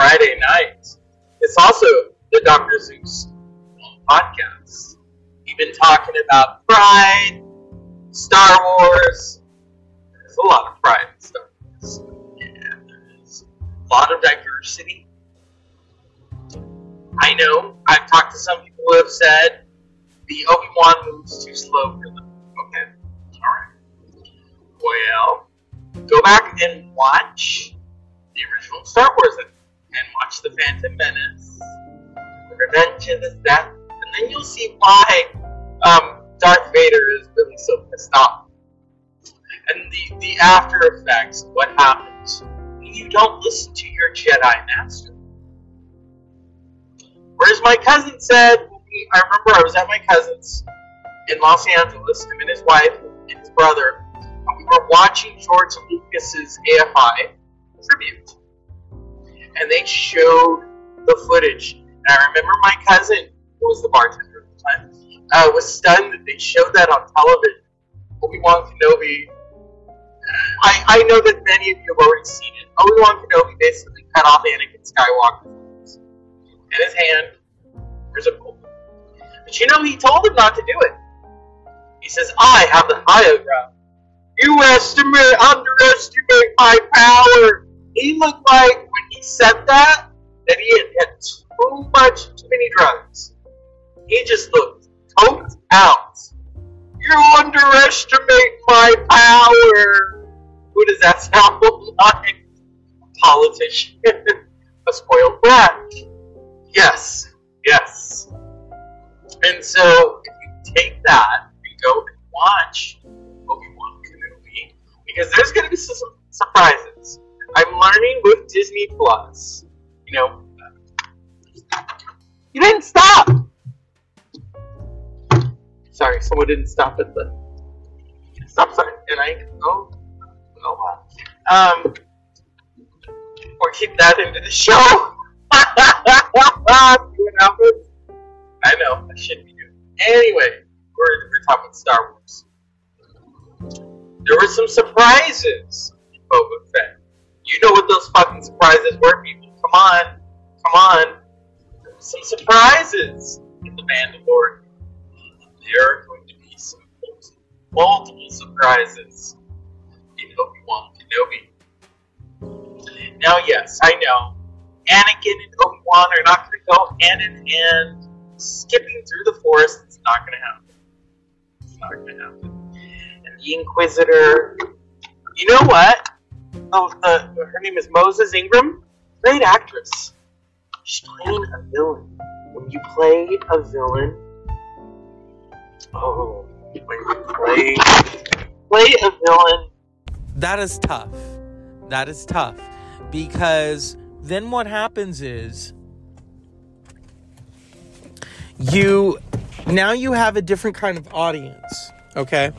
Friday night. It's also the Dr. Zeus uh, podcast. We've been talking about pride, Star Wars. There's a lot of pride in Star Wars. Yeah, there's a lot of diversity. I know, I've talked to some people who have said the Obi Wan moves too slow for them. Okay, alright. Well, go back and watch the original Star Wars and watch The Phantom Menace, Revenge of the Sith, and then you'll see why um, Darth Vader is really so pissed off. And the, the after effects, what happens when you don't listen to your Jedi Master. Whereas my cousin said, I remember I was at my cousin's in Los Angeles, him and his wife and his brother, and we were watching George Lucas's AFI tribute. And they showed the footage. And I remember my cousin, who was the bartender at the time, uh, was stunned that they showed that on television. Obi-Wan Kenobi. I, I know that many of you have already seen it. Obi-Wan Kenobi basically cut off Anakin Skywalker's and his hand. There's a bolt. But you know, he told him not to do it. He says, I have the higher ground. You estimate, underestimate my power. He looked like when he said that, that he had had too much, too many drugs. He just looked coked out. You underestimate my power. Who does that sound like? A politician. A spoiled brat. Yes, yes. And so, if you take that and go and watch Obi-Wan Kenobi, because there's going to be some surprises. I'm learning with Disney Plus. You know, you didn't stop. Sorry, someone didn't stop at the stop sign, and I oh oh. Um, or keep that into the show. I know I shouldn't be doing. Anyway, we're we're talking Star Wars. There were some surprises in Boba Fett. You know what those fucking surprises were, people. Come on, come on. Some surprises in the Mandalorian. There are going to be some multiple surprises in Obi Wan Kenobi. Now, yes, I know Anakin and Obi Wan are not going to go hand in hand, skipping through the forest. It's not going to happen. It's not going to happen. And the Inquisitor, you know what? Oh, her name is Moses Ingram. Great actress. She's playing a villain. When you play a villain, oh, when you play play a villain, That is tough. That is tough. Because then what happens is you now you have a different kind of audience, okay?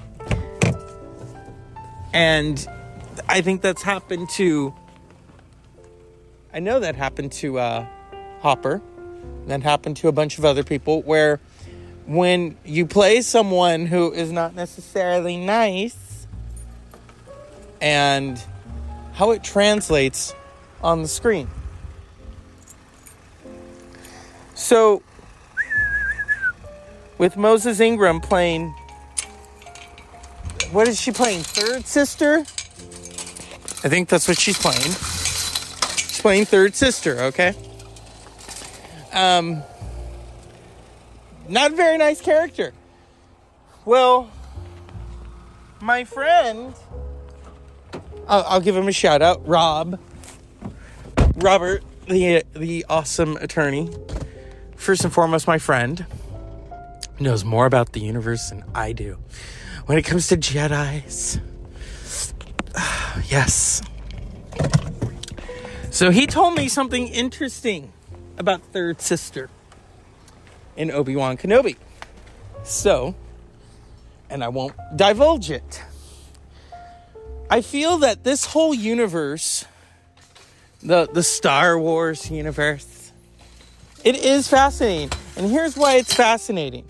And I think that's happened to I know that happened to uh Hopper. That happened to a bunch of other people where when you play someone who is not necessarily nice and how it translates on the screen. So, with Moses Ingram playing, what is she playing? Third sister? I think that's what she's playing. She's playing third sister, okay? Um, not a very nice character. Well, my friend, I'll, I'll give him a shout out, Rob, Robert, the the awesome attorney. First and foremost, my friend knows more about the universe than I do. When it comes to Jedi's, yes. So he told me something interesting about Third Sister in Obi Wan Kenobi. So, and I won't divulge it. I feel that this whole universe, the the Star Wars universe, it is fascinating. And here's why it's fascinating.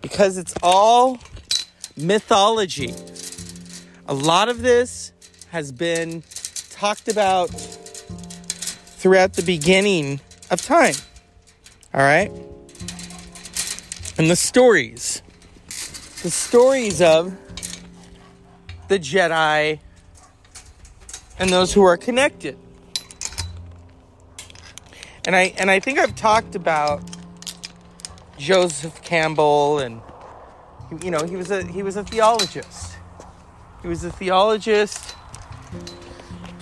Because it's all mythology. A lot of this has been talked about throughout the beginning of time. All right? And the stories. The stories of the Jedi and those who are connected. And I and I think I've talked about Joseph Campbell and you know, he was a he was a theologist. He was a theologist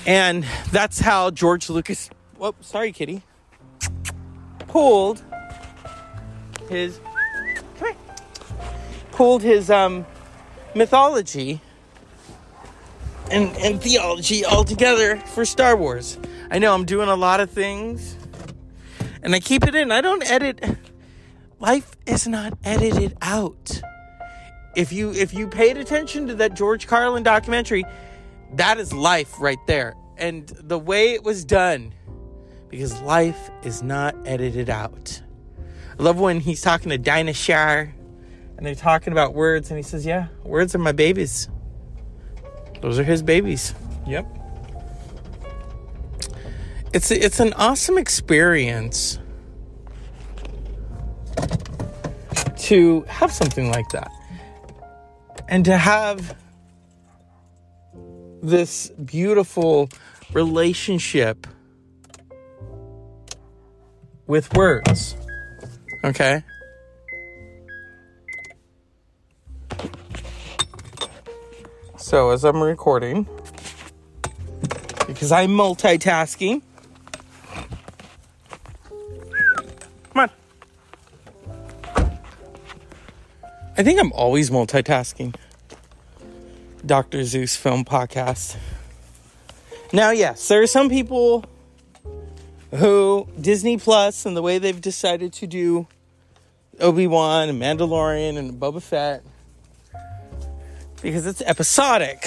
and that's how George Lucas whoop, sorry kitty. Pulled his pulled his um mythology and, and theology all together for Star Wars. I know I'm doing a lot of things and I keep it in. I don't edit. Life is not edited out. If you if you paid attention to that George Carlin documentary, that is life right there. And the way it was done because life is not edited out. I love when he's talking to Dinah and they're talking about words and he says, "Yeah, words are my babies." Those are his babies. Yep. It's it's an awesome experience to have something like that. And to have this beautiful relationship with words. Okay? So, as I'm recording, because I'm multitasking, I think I'm always multitasking. Dr. Zeus Film Podcast. Now, yes, there are some people who Disney Plus and the way they've decided to do Obi Wan and Mandalorian and Boba Fett because it's episodic.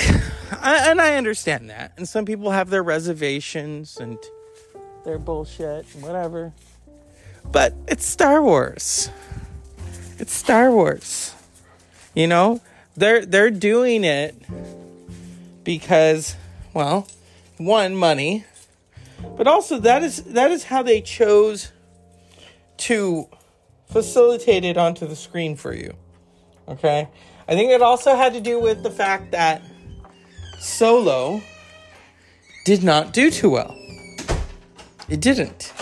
I, and I understand that. And some people have their reservations and their bullshit and whatever. But it's Star Wars. It's Star Wars. You know, they're they're doing it because well, one money, but also that is that is how they chose to facilitate it onto the screen for you. Okay? I think it also had to do with the fact that Solo did not do too well. It didn't.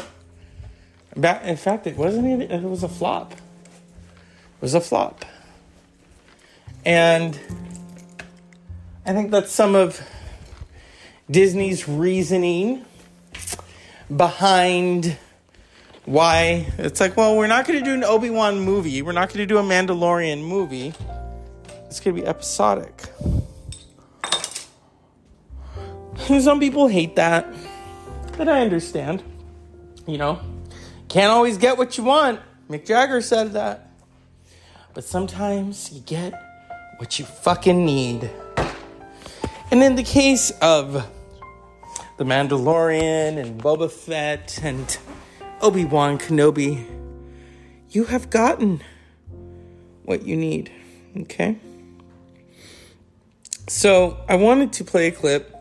In fact, it wasn't. even, It was a flop. It was a flop. And I think that's some of Disney's reasoning behind why it's like, well, we're not going to do an Obi Wan movie. We're not going to do a Mandalorian movie. It's going to be episodic. Some people hate that, but I understand. You know, can't always get what you want. Mick Jagger said that. But sometimes you get what you fucking need. And in the case of The Mandalorian and Boba Fett and Obi Wan Kenobi, you have gotten what you need. Okay? So I wanted to play a clip.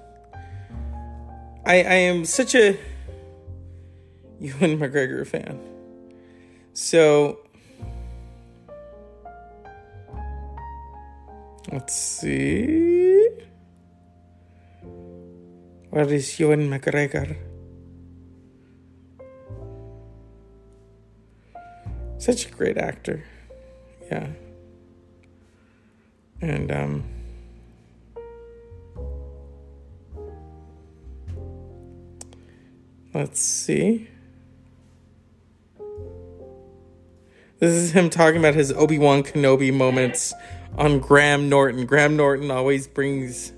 I, I am such a Ewan McGregor fan. So let's see. What is Ewan McGregor? Such a great actor. Yeah. And um Let's see. This is him talking about his Obi Wan Kenobi moments on Graham Norton. Graham Norton always brings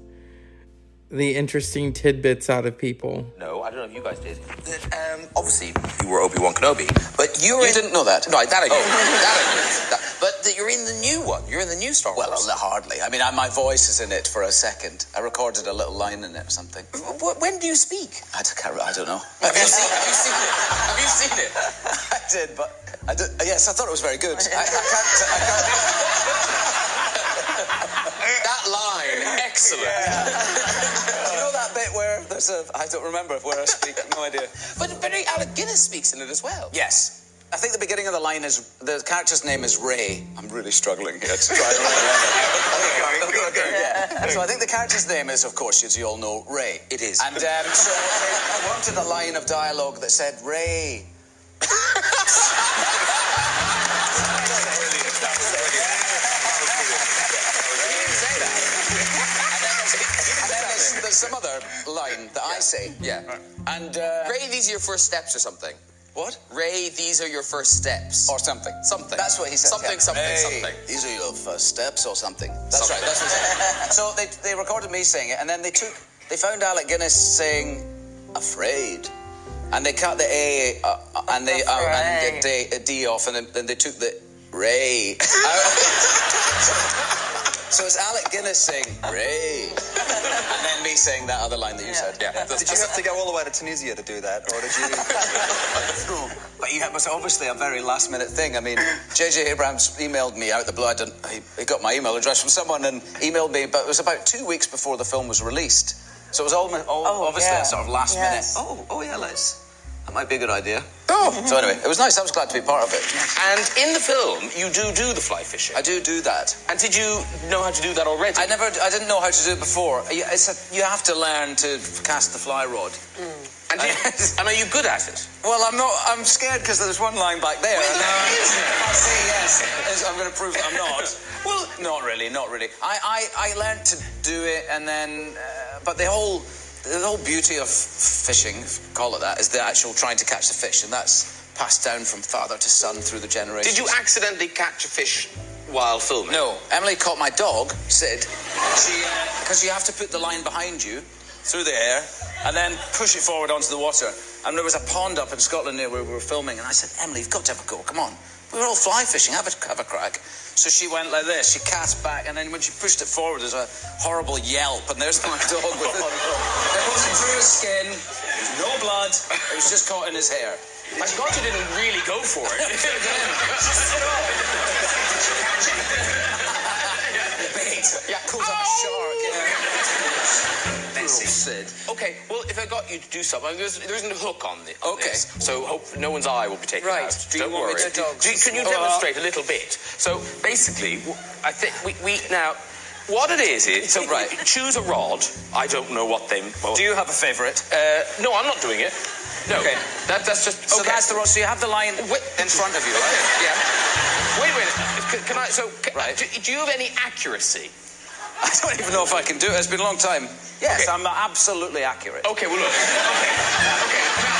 the interesting tidbits out of people. No, I don't know if you guys did. Um, obviously, you were Obi Wan Kenobi, but you're. You in... didn't know that? No, that I knew. that I knew. That- but that you're in the new one. You're in the new Star Wars. Well, hardly. I mean, I, my voice is in it for a second. I recorded a little line in it or something. Wh- when do you speak? I, don't- can't, I don't know. Have you seen? Have you seen it? Have you seen it? I did, but I did, yes, I thought it was very good. I, I can't. I can't That line, excellent. you know that bit where there's a I don't remember where I speak. No idea. But, but Alec Guinness speaks in it as well. Yes. I think the beginning of the line is the character's name is Rey. I'm really struggling here to try to remember. okay, yeah. So I think the character's name is, of course, as you all know, Rey. It is. And um, so I wanted a line of dialogue that said Rey. Line that I say. Yeah. And uh, Rey, these are your first steps or something. what? Rey, these are your first steps. Or something. Something. That's what he said. Something, yeah. something, Hey, something. These are your first steps or something. That's Something. right. That's what he said. so they, they recorded me saying it, and then they took they found Alec Guinness saying "afraid," and they cut the A uh, uh, and they uh, and the D, D off, and then, then they took the Rey. out. so it's Alec Guinness saying Rey, and then me saying that other line that you said. Yeah. Did you have to go all the way to Tunisia to do that, or did you? But yeah, it was obviously a very last minute thing. I mean, JJ Abrams emailed me out the blue. I didn't, he, he got my email address from someone and emailed me, but it was about two weeks before the film was released. So it was all, all Oh, obviously yeah. a sort of last Yes. minute. Oh, oh yeah, let's. That might be a good idea. Oh. So anyway, it was nice. I was glad to be part of it. And in the film, you do do the fly fishing. I do do that. And did you know how to do that already? I never, I didn't know how to do it before. You- It's a, you have to learn to cast the fly rod. And, did, and are you good at it? Well, I'm not. I'm scared because there's one line back there. Well, there is. I see. Yes, I'm going to prove that I'm not. well, not really. Not really. I, I, I learned to do it, and then, uh, but the whole, the whole beauty of fishing, if you call it that, is the actual trying to catch the fish, and that's passed down from father to son through the generations. Did you accidentally catch a fish while filming? No, Emily caught my dog, Sid. She, uh, because you have to put the line behind you through the air and then push it forward onto the water. And there was a pond up in Scotland near where we were filming, and I said, Emily, you've got to have a go. Come on. We were all fly fishing. Have a, have a crack. So she went like this. She cast back, and then when she pushed it forward, there's a horrible yelp, and there's my dog with it. It wasn't through his skin. No blood. It was just caught in his hair. I'm glad you didn't really go for it. Bait. Yeah, caught up a shark. Yeah. Oh! Messy. Sid. okay, well, if I got you to do something, there's, there isn't a hook on, the, on Okay. this, so hope no one's eye will be taken Right. out. Do Don't want me worry. to do- Do can you Uh, demonstrate a little bit? So basically, I think we, we now. What it is is so Right. Choose a rod. I don't know what they. Well, Do you have a favourite? Uh, no, I'm not doing it. No. Okay. That, that's just. So okay. that's the rod. so you have the line Wait. in front of you, right? Yeah. Wait wait. Can, can I? So, can, Right. do, do you have any accuracy? I don't even know if I can do it. It's been a long time. Yes, Okay. I'm absolutely accurate. Okay. Well, look. Okay. Okay. Now,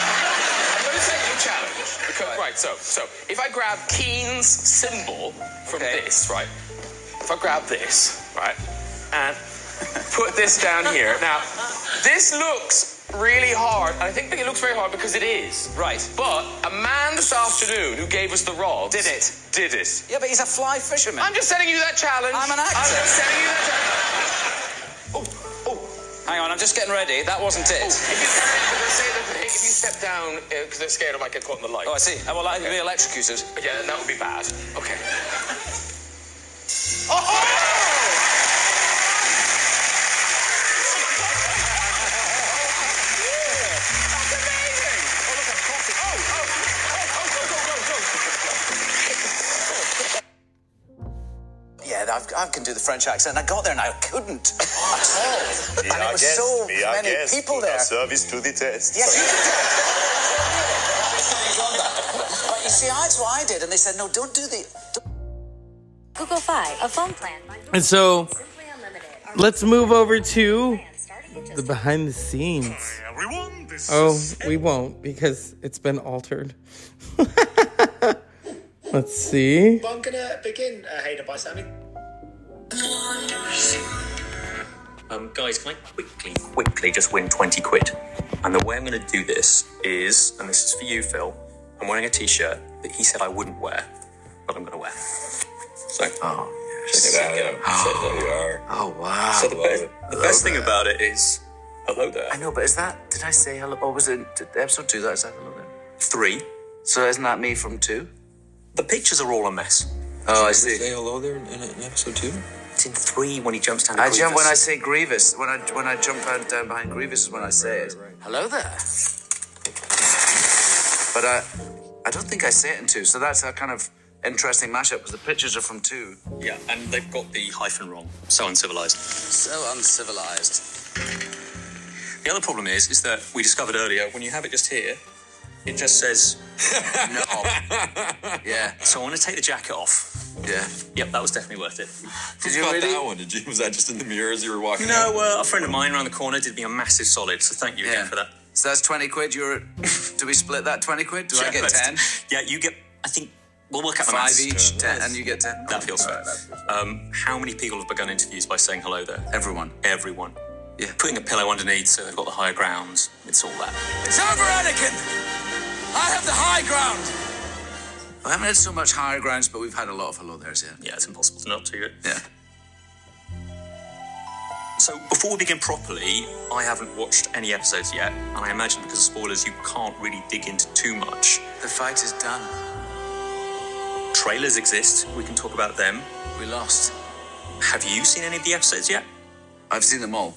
I'm going to set you a challenge. Because, Right. right. So, so if I grab Keen's symbol from Okay. this, right? If I grab this, right, and put this down here. Now, this looks really hard. and I think it looks very hard because it is. Right. But a man this afternoon who gave us the rods Did it. Did it. Yeah, but he's a fly fisherman. I'm just setting you that challenge. I'm an actor. I'm just setting you that challenge. Oh, oh. Hang on, I'm just getting ready. That wasn't it. Oh, if you, say that if you step down uh, because they're scared I might get caught in the light. Oh, I see. Oh, well, I can be electrocuted. Yeah, that would be bad. Okay. Yeah, I can do the French accent. I got there and I couldn't at all. Me and it was guest, so me our many guest, people put our there. Service to the test. Yes, you But you see, that's what I did, and they said, no, don't do the. Don't Google Fi, a phone plan. And so let's move over to Plan starting at the behind the scenes. Oh, we won't because it's been altered. Let's see. I'm gonna begin, uh, Hayden, by saying, Um, guys, can I quickly, quickly just win 20 quid? And the way I'm going to do this is, and this is for you, Phil, I'm wearing a t shirt that he said I wouldn't wear, but I'm going to wear. So, oh, check it out. Oh, Oh wow! So the, best, the best thing about it is, hello there. I know, but is that? Did I say hello? Or was it episode two? That is that hello there? Three, So isn't that me from two? the pictures are all a mess. Oh, I see. Say hello there in, in, in episode two. That's in three when he jumps down. to I jump when I say Grievous. When I when I jump out down behind Grievous is when I say it. Hello there. But I I don't think I say it in two. So that's a kind of interesting mashup because the pictures are from two. Yeah, and they've got the hyphen wrong. So uncivilized. So uncivilized. The other problem is, is that we discovered earlier when you have it just here, it just says No. yeah. So I want to take the jacket off. Yeah. Yep, that was definitely worth it. Did you Got really? that one? Did you? Was that just in the mirror as you were walking? No, out? uh, a friend of mine around the corner did me a massive solid, so thank you Yeah. again for that. So that's twenty quid. You're. do we split that twenty quid? Do I get ten? Yeah, you get. I think we'll work out the Five maths. each, ten, and you get ten. That feels fair. Um, how many people have begun interviews by saying hello there? Everyone. Everyone. Yeah. Putting a pillow underneath so they've got the higher ground. It's all that. It's over, Anakin! I have the high ground! We haven't had so much higher grounds, but we've had a lot of hello there's yeah. Yeah, it's impossible to not do it. Yeah. So before we begin properly, I haven't watched any episodes yet, and I imagine because of spoilers, you can't really dig into too much. The fight is done. Trailers exist. We can talk about them. We lost. Have you seen any of the episodes yet? I've seen them all.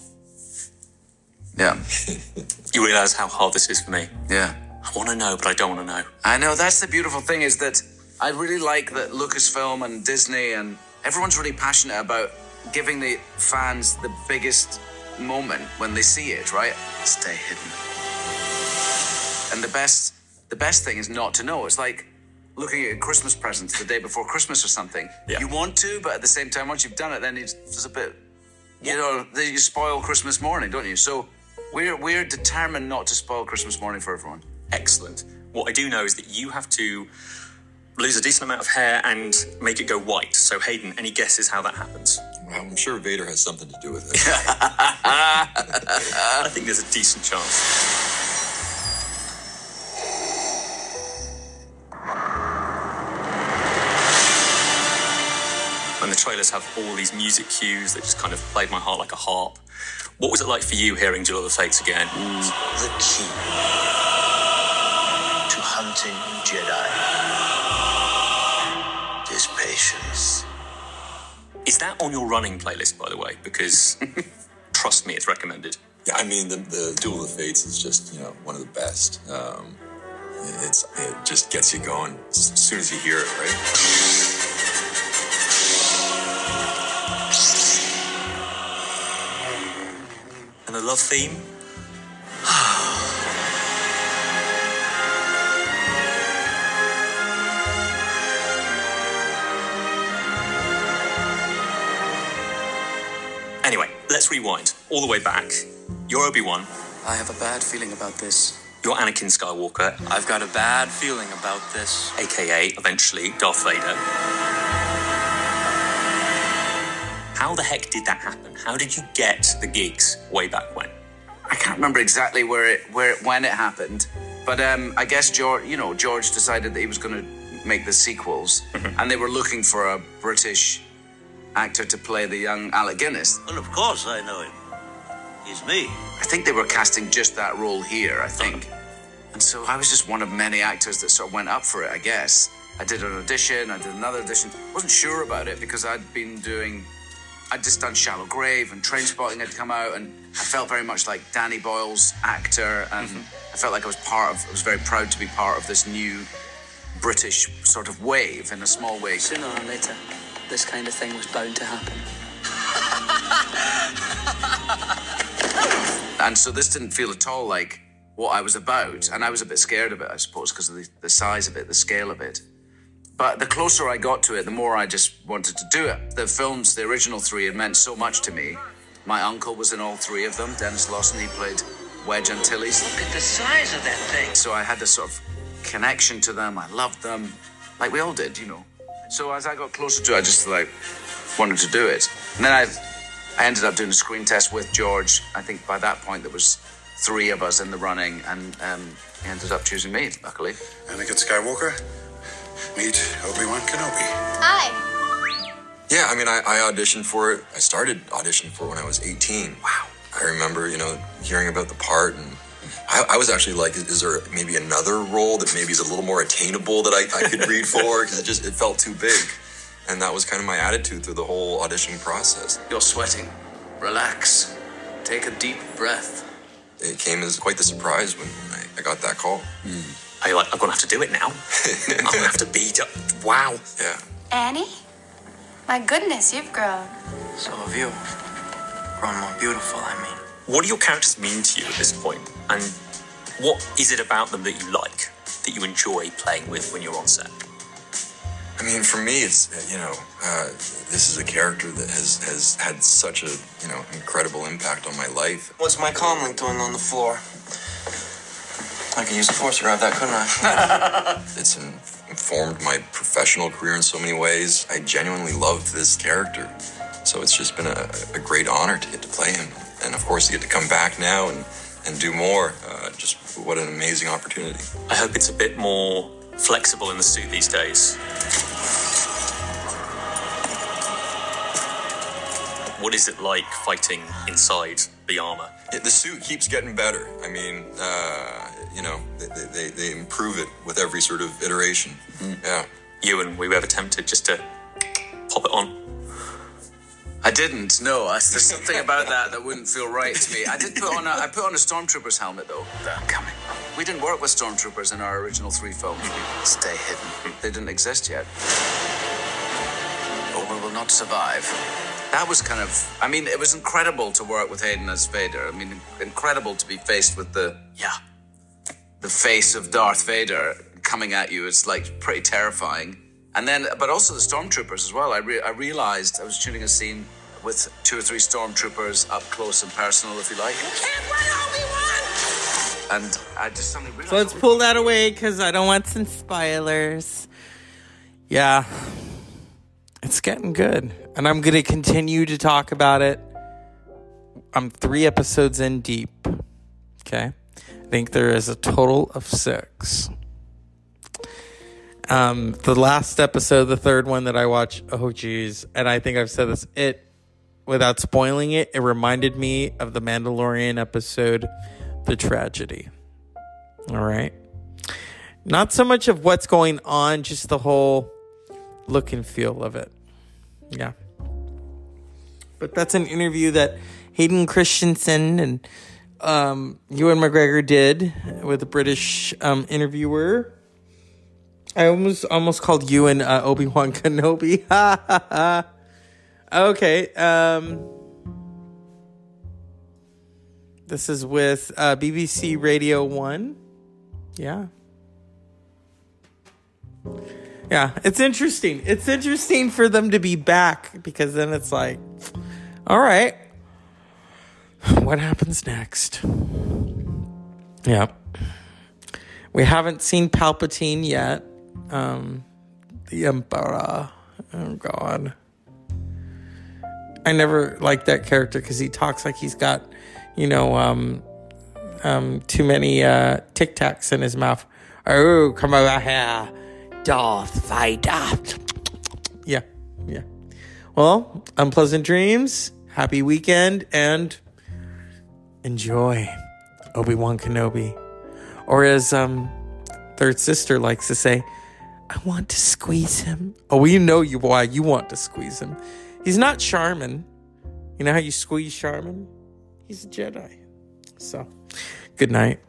Yeah. You realise how hard this is for me. Yeah. I want to know, but I don't want to know. I know that's the beautiful thing is that I really like that Lucasfilm and Disney and everyone's really passionate about giving the fans the biggest moment when they see it, right? Stay hidden. And the best the best thing is not to know. It's like looking at Christmas presents the day before Christmas or something. Yeah. You want to, but at the same time, once you've done it, then it's, it's a bit, you know, you spoil Christmas morning, don't you? So we're we're determined not to spoil Christmas morning for everyone. Excellent. What I do know is that you have to lose a decent amount of hair and make it go white. So, Hayden, any guesses how that happens? Well, I'm sure Vader has something to do with it. I think there's a decent chance. And the trailers have all these music cues that just kind of played my heart like a harp. What was it like for you hearing Duel of the Fates again? The key to Jedi is patience. Is that on your running playlist, by the way? Because trust me, it's recommended. yeah, I mean the, the Duel of the Fates is just you know one of the best. Um, it's it just gets you going as soon as you hear it, right? And the love theme? anyway, let's rewind all the way back. You're Obi Wan, I have a bad feeling about this. you're Anakin Skywalker, I've got a bad feeling about this. aka eventually Darth Vader. How the heck did that happen? How did you get the gigs way back when? I can't remember exactly where it where when it happened, but um, I guess George, you know, George decided that he was going to make the sequels, and they were looking for a British actor to play the young Alec Guinness. Well, of course I know him. He's me. I think they were casting just that role here. I think, and so I was just one of many actors that sort of went up for it. I guess I did an audition, I did another audition. wasn't sure about it because I'd been doing. I'd just done Shallow Grave and Trainspotting had come out, and I felt very much like Danny Boyle's actor, and mm-hmm. I felt like I was part of. I was very proud to be part of this new British sort of wave in a small way. Sooner or later, this kind of thing was bound to happen. And so this didn't feel at all like what I was about. And I was a bit scared of it, I suppose, because of the, the size of it, the scale of it. But the closer I got to it, the more I just wanted to do it. The films, the original three, had meant so much to me. My uncle was in all three of them. Denis Lawson, he played Wedge Antilles. Look at the size of that thing. So I had this sort of connection to them. I loved them, like we all did, you know. So as I got closer to it, I just like wanted to do it. And then I, I ended up doing a screen test with George. I think by that point there was three of us in the running, and um, he ended up choosing me. Luckily, Anakin Skywalker, meet Obi Wan Kenobi. Hi. Yeah, I mean, I, I auditioned for it. I started auditioning for it when I was 18. Wow. I remember, you know, hearing about the part, and I, I was actually like, is, is there maybe another role that maybe is a little more attainable that I, I could read for? Because it just it felt too big. And that was kind of my attitude through the whole audition process. You're sweating. Relax. Take a deep breath. It came as quite the surprise when I, I got that call. Hmm. Are you like, I'm gonna have to do it now? I'm gonna have to be. Wow. Yeah. Annie? My goodness, you've grown. So have you. Grown more beautiful, I mean. What do your characters mean to you at this point? And what is it about them that you like, that you enjoy playing with when you're on set? I mean, for me, it's you know, uh, this is a character that has has had such a you know incredible impact on my life. What's my comlink doing on the floor? I could use a force to grab that, couldn't I? It's in, informed my professional career in so many ways. I genuinely love this character, so it's just been a, a great honor to get to play him, and of course to get to come back now and and do more. Uh, just what an amazing opportunity. I hope it's a bit more flexible in the suit these days. What is it like fighting inside the armor? It, the suit keeps getting better. I mean, uh, you know, they, they, they improve it with every sort of iteration. Yeah. You and we were ever tempted just to pop it on? I didn't. No, I, there's something about that that wouldn't feel right to me. I did put on a, I put on a stormtrooper's helmet though. I'm coming. We didn't work with stormtroopers in our original three films. Stay hidden. They didn't exist yet. Or we will not survive. That was kind of. I mean, it was incredible to work with Hayden as Vader. I mean, incredible to be faced with the yeah, the face of Darth Vader coming at you. It's like pretty terrifying. And then, but also the stormtroopers as well. I, re- I realized I was shooting a scene with two or three stormtroopers up close and personal, if you like. And I just suddenly realized. So let's pull that away because I don't want some spoilers. Yeah, it's getting good. And I'm going to continue to talk about it. I'm three episodes in deep. Okay. I think there is a total of six. Um, the last episode, the third one that I watched, oh geez, and I think I've said this, it without spoiling it, it reminded me of the Mandalorian episode, The Tragedy. All right. Not so much of what's going on, just the whole look and feel of it. Yeah. But that's an interview that Hayden Christensen and um, Ewan McGregor did with a British um, interviewer. I almost almost called Ewan uh, Obi Wan Kenobi. okay. Um, this is with uh, BBC Radio One. Yeah. Yeah, it's interesting. It's interesting for them to be back because then it's like, all right, what happens next? Yeah. We haven't seen Palpatine yet. Um, the Emperor. Oh, God. I never liked that character because he talks like he's got, you know, um, um, too many uh, Tic Tacs in his mouth. Oh, come over here, Darth Vader. Yeah, yeah. Well, unpleasant dreams. Happy weekend and enjoy Obi Wan Kenobi, or as um, third sister likes to say, I want to squeeze him. Oh, we know you why you want to squeeze him. He's not Charmin. You know how you squeeze Charmin? He's a Jedi. So, good night.